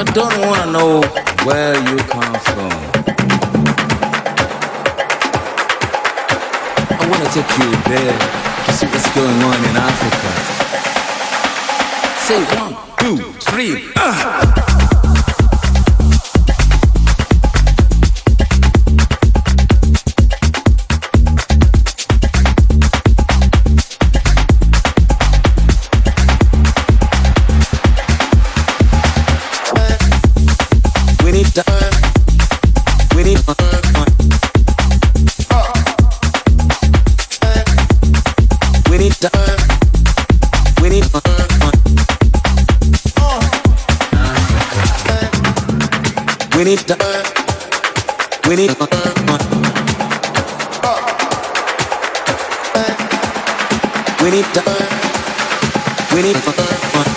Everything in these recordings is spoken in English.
I don't want to know where you come from. I want to take you there to see what's going on in Africa. Say one, two, three. Uh. Need to, we need. To We need to, we need.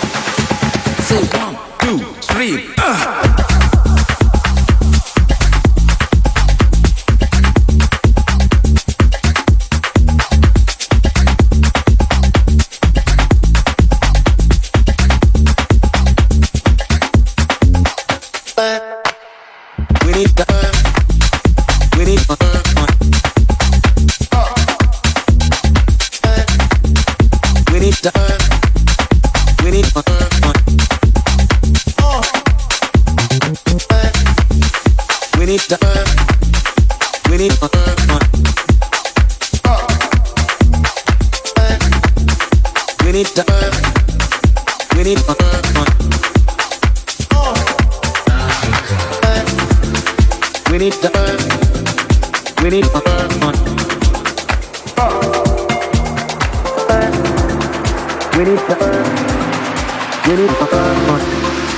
We need to earn. We need to earn.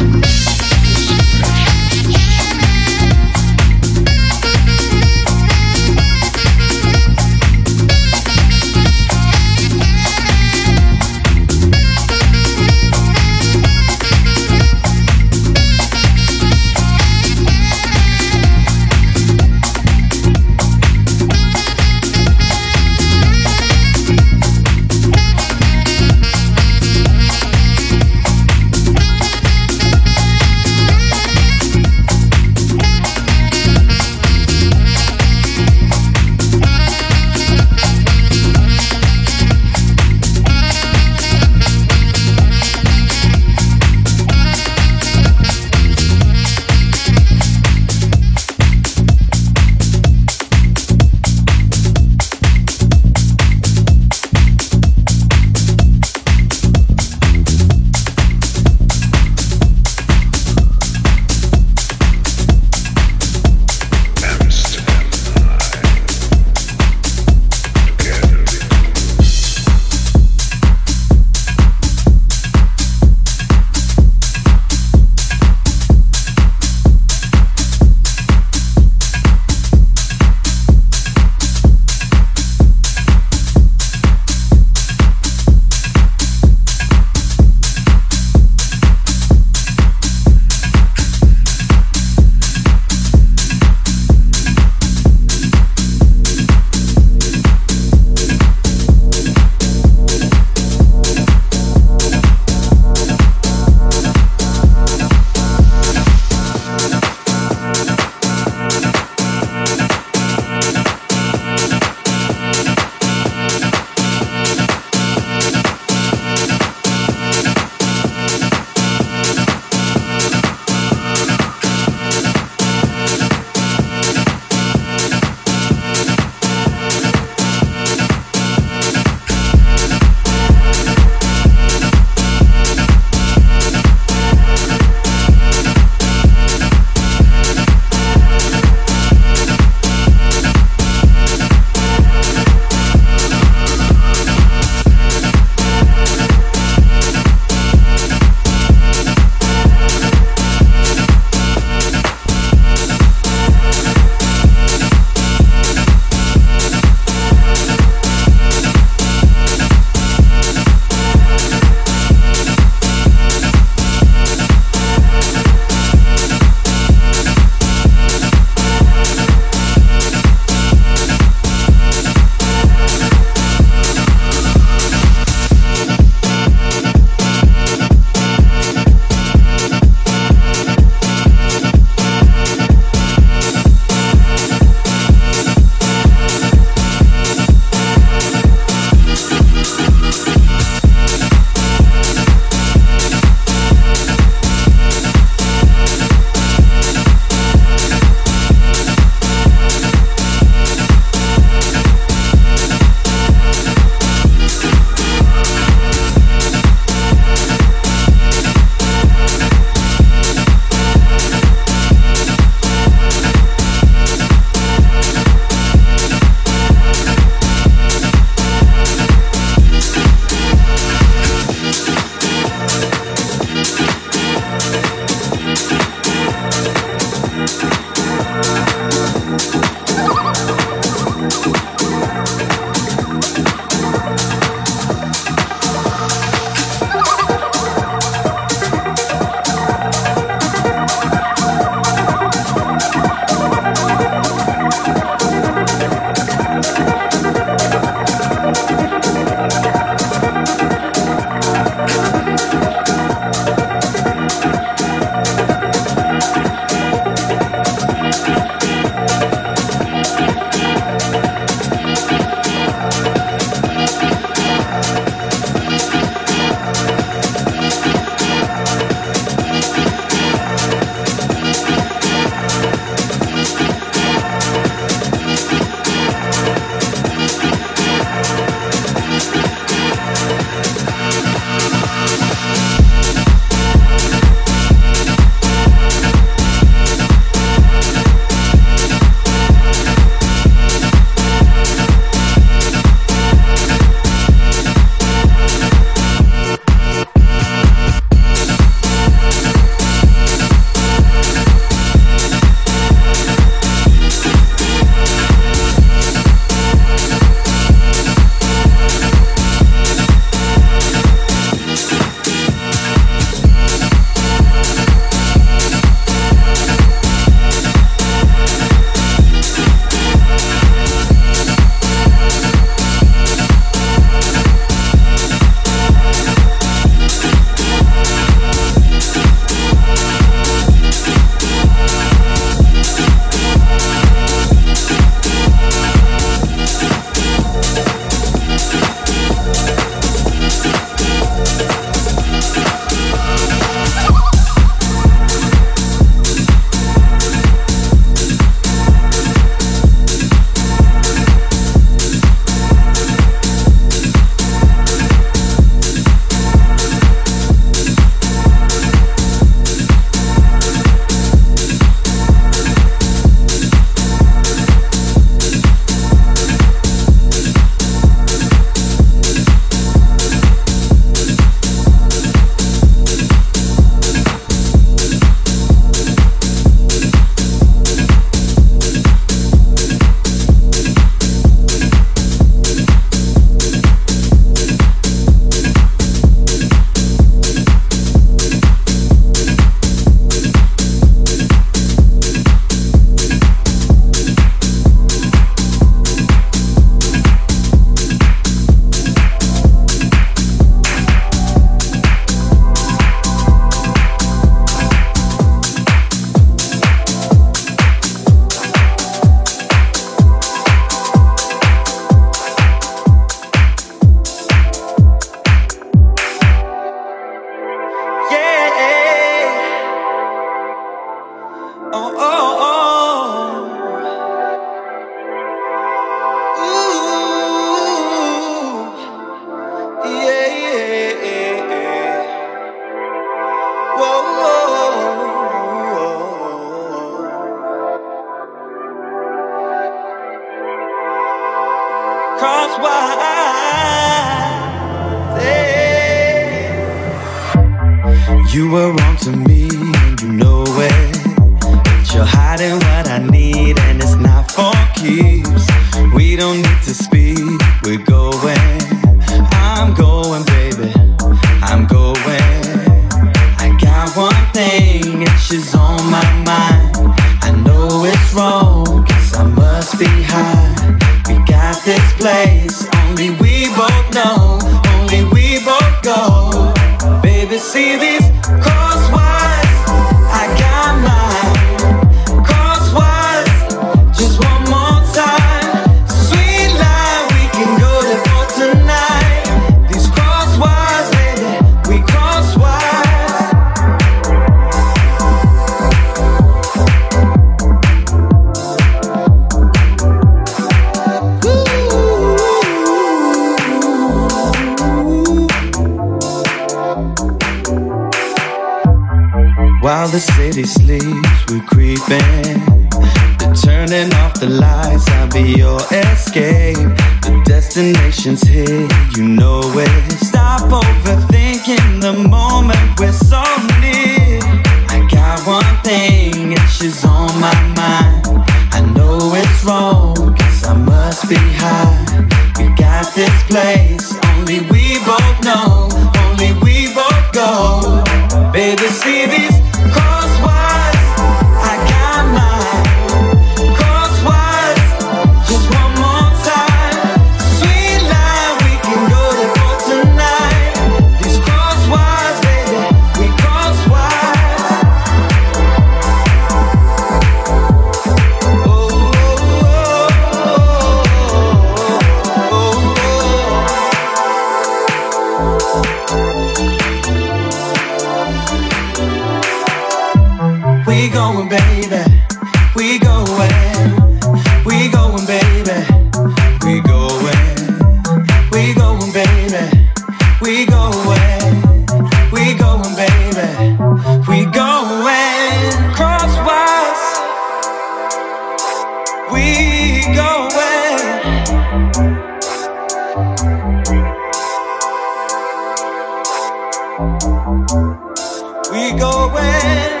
We going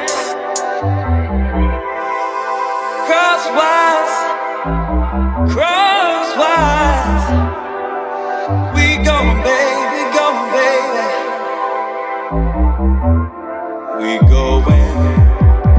crosswise, crosswise. We going, baby, going, baby. We going.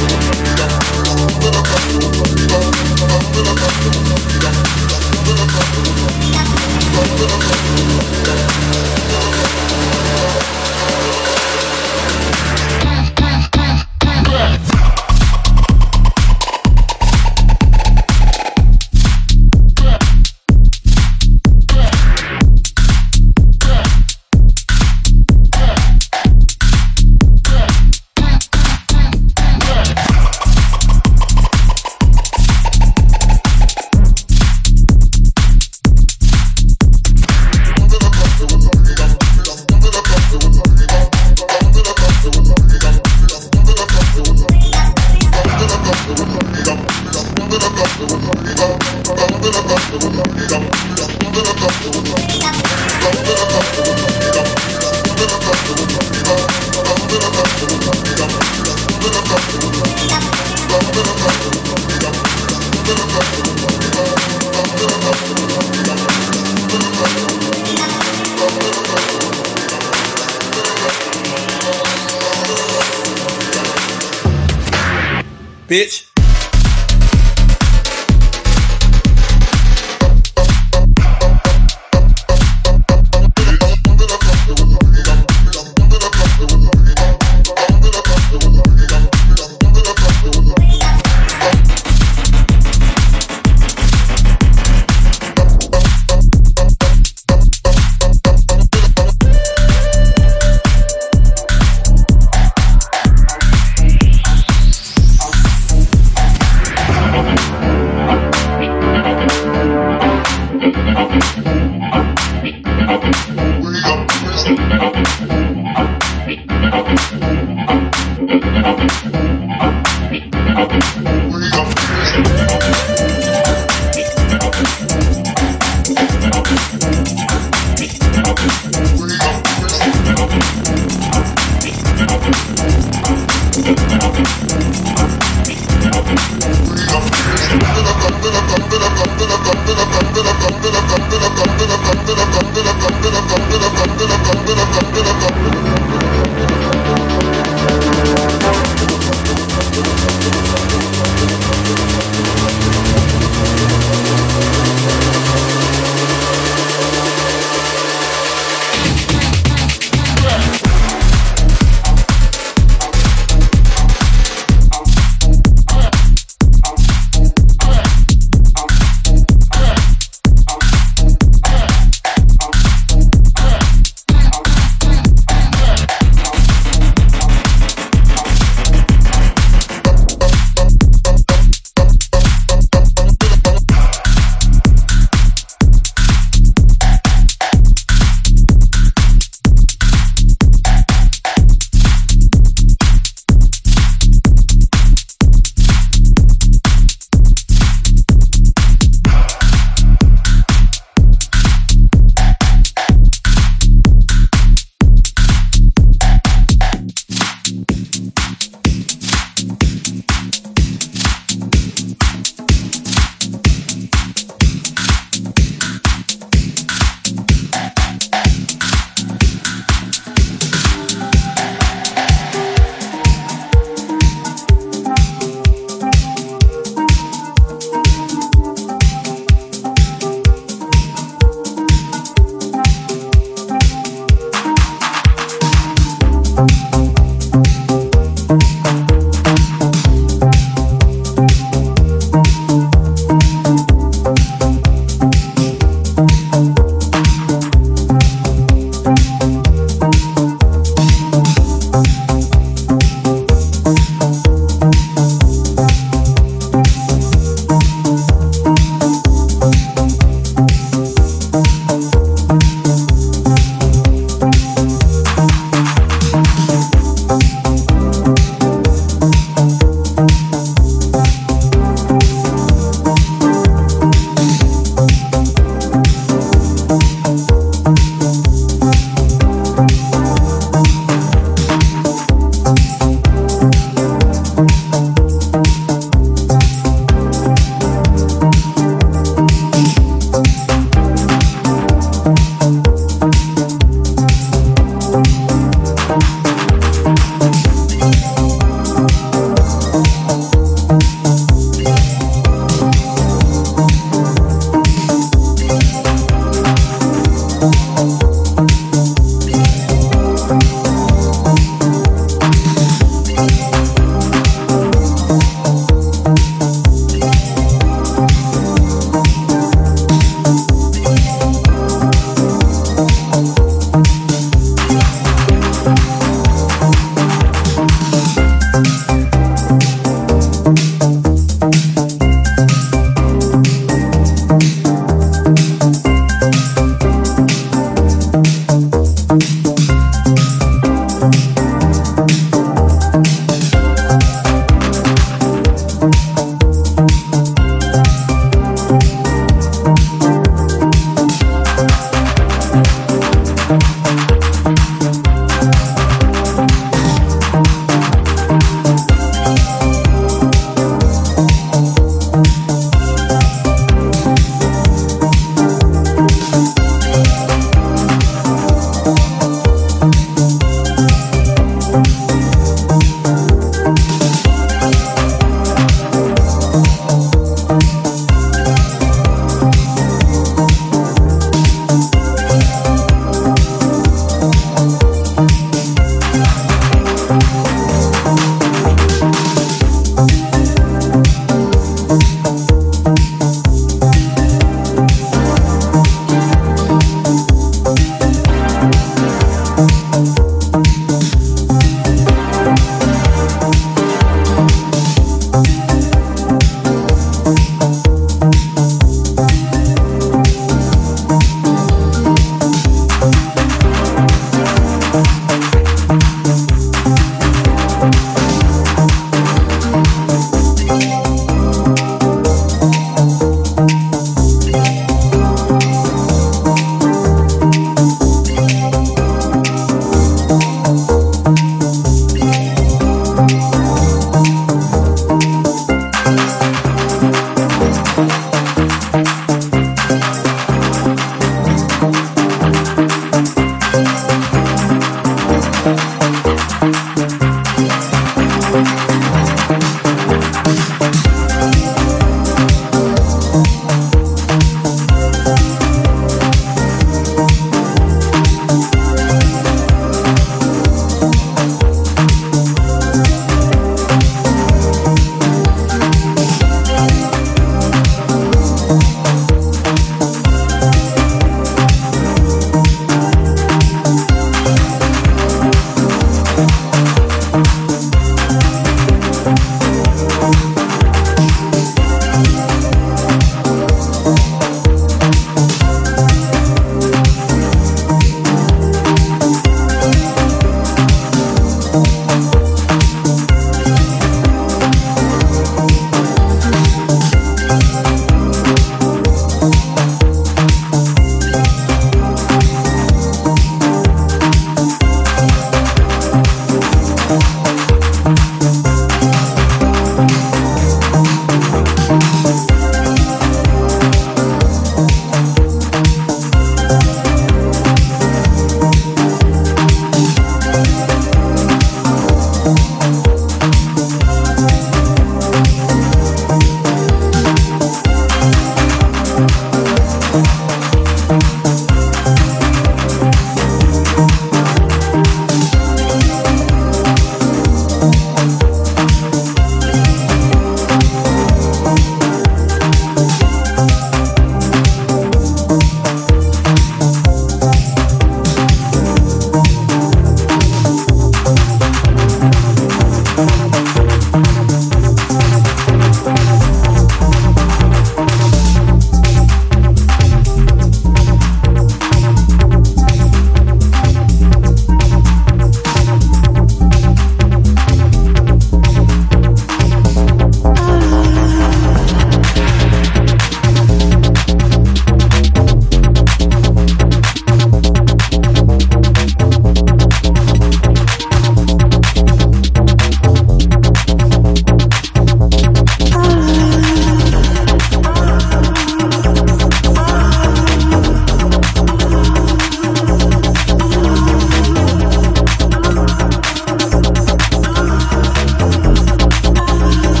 Thank you.